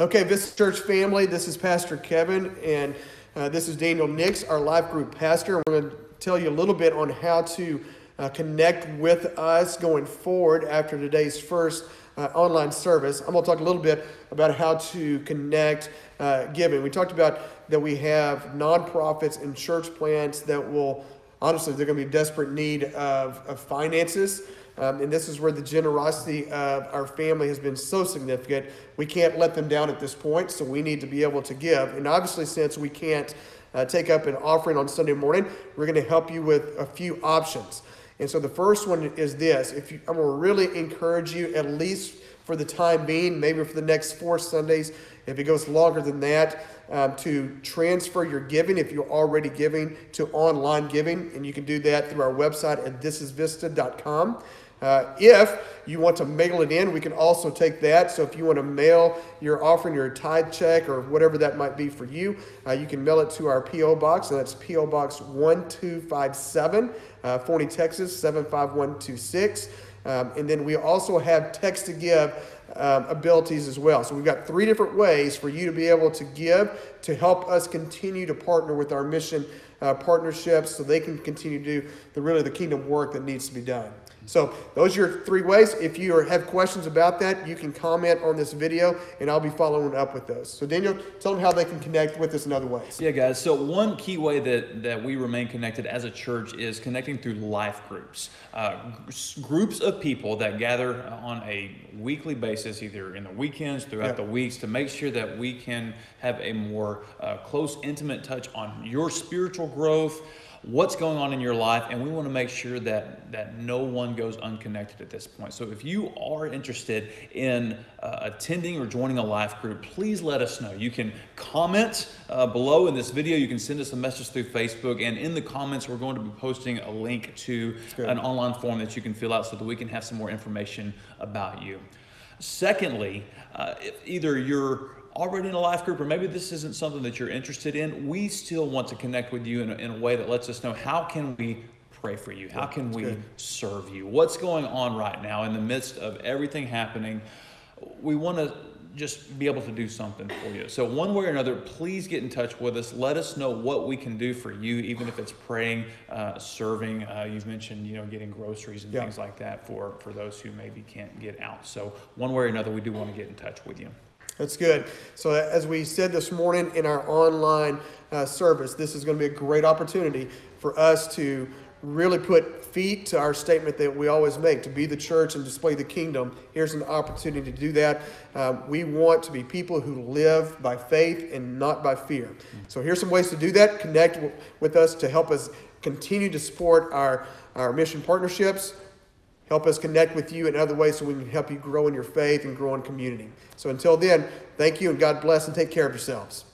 Okay, Vista Church family, this is Pastor Kevin, and uh, this is Daniel Nix, our life group pastor. We're going to tell you a little bit on how to uh, connect with us going forward after today's first uh, online service. I'm going to talk a little bit about how to connect uh, giving. We talked about that we have nonprofits and church plants that will, honestly, they're going to be desperate need of, of finances. Um, and this is where the generosity of our family has been so significant. We can't let them down at this point, so we need to be able to give. And obviously, since we can't uh, take up an offering on Sunday morning, we're going to help you with a few options. And so the first one is this: if you, I'm going to really encourage you, at least for the time being, maybe for the next four Sundays, if it goes longer than that, um, to transfer your giving if you're already giving to online giving, and you can do that through our website at thisisvista.com. Uh, if you want to mail it in, we can also take that. So if you want to mail your offering, your tithe check, or whatever that might be for you, uh, you can mail it to our P.O. Box, and that's P.O. Box 1257, uh, Forney, Texas 75126. Um, and then we also have text to give um, abilities as well. So we've got three different ways for you to be able to give to help us continue to partner with our mission uh, partnerships so they can continue to do the really the kingdom work that needs to be done. So those are your three ways. If you are, have questions about that, you can comment on this video, and I'll be following up with those. So Daniel, tell them how they can connect with us in other ways. Yeah, guys. So one key way that, that we remain connected as a church is connecting through life groups. Uh, groups of people that gather on a weekly basis, either in the weekends, throughout Yeah. the weeks, to make sure that we can have a more uh, close, intimate touch on your spiritual growth, what's going on in your life, and we want to make sure that that no one goes unconnected at this point. So if you are interested in uh, attending or joining a life group, please let us know. You can comment uh, below in this video. You can send us a message through Facebook, and in the comments, we're going to be posting a link to an online form that you can fill out so that we can have some more information about you. Secondly, uh, if either you're already in a life group or maybe this isn't something that you're interested in, we still want to connect with you in a, in a way that lets us know how can we pray for you? How can we good. serve you? What's going on right now in the midst of everything happening? We want to just be able to do something for you. So one way or another, please get in touch with us. Let us know what we can do for you, even if it's praying, uh, serving. Uh, you've mentioned, you know, getting groceries and Yeah. things like that for, for those who maybe can't get out. So one way or another, we do want to get in touch with you. That's good. So, as we said this morning in our online uh, service, this is going to be a great opportunity for us to really put feet to our statement that we always make to be the church and display the kingdom. Here's an opportunity to do that. Um, we want to be people who live by faith and not by fear. So, here's some ways to do that. Connect w- with us to help us continue to support our, our mission partnerships. Help us connect with you in other ways so we can help you grow in your faith and grow in community. So until then, thank you and God bless and take care of yourselves.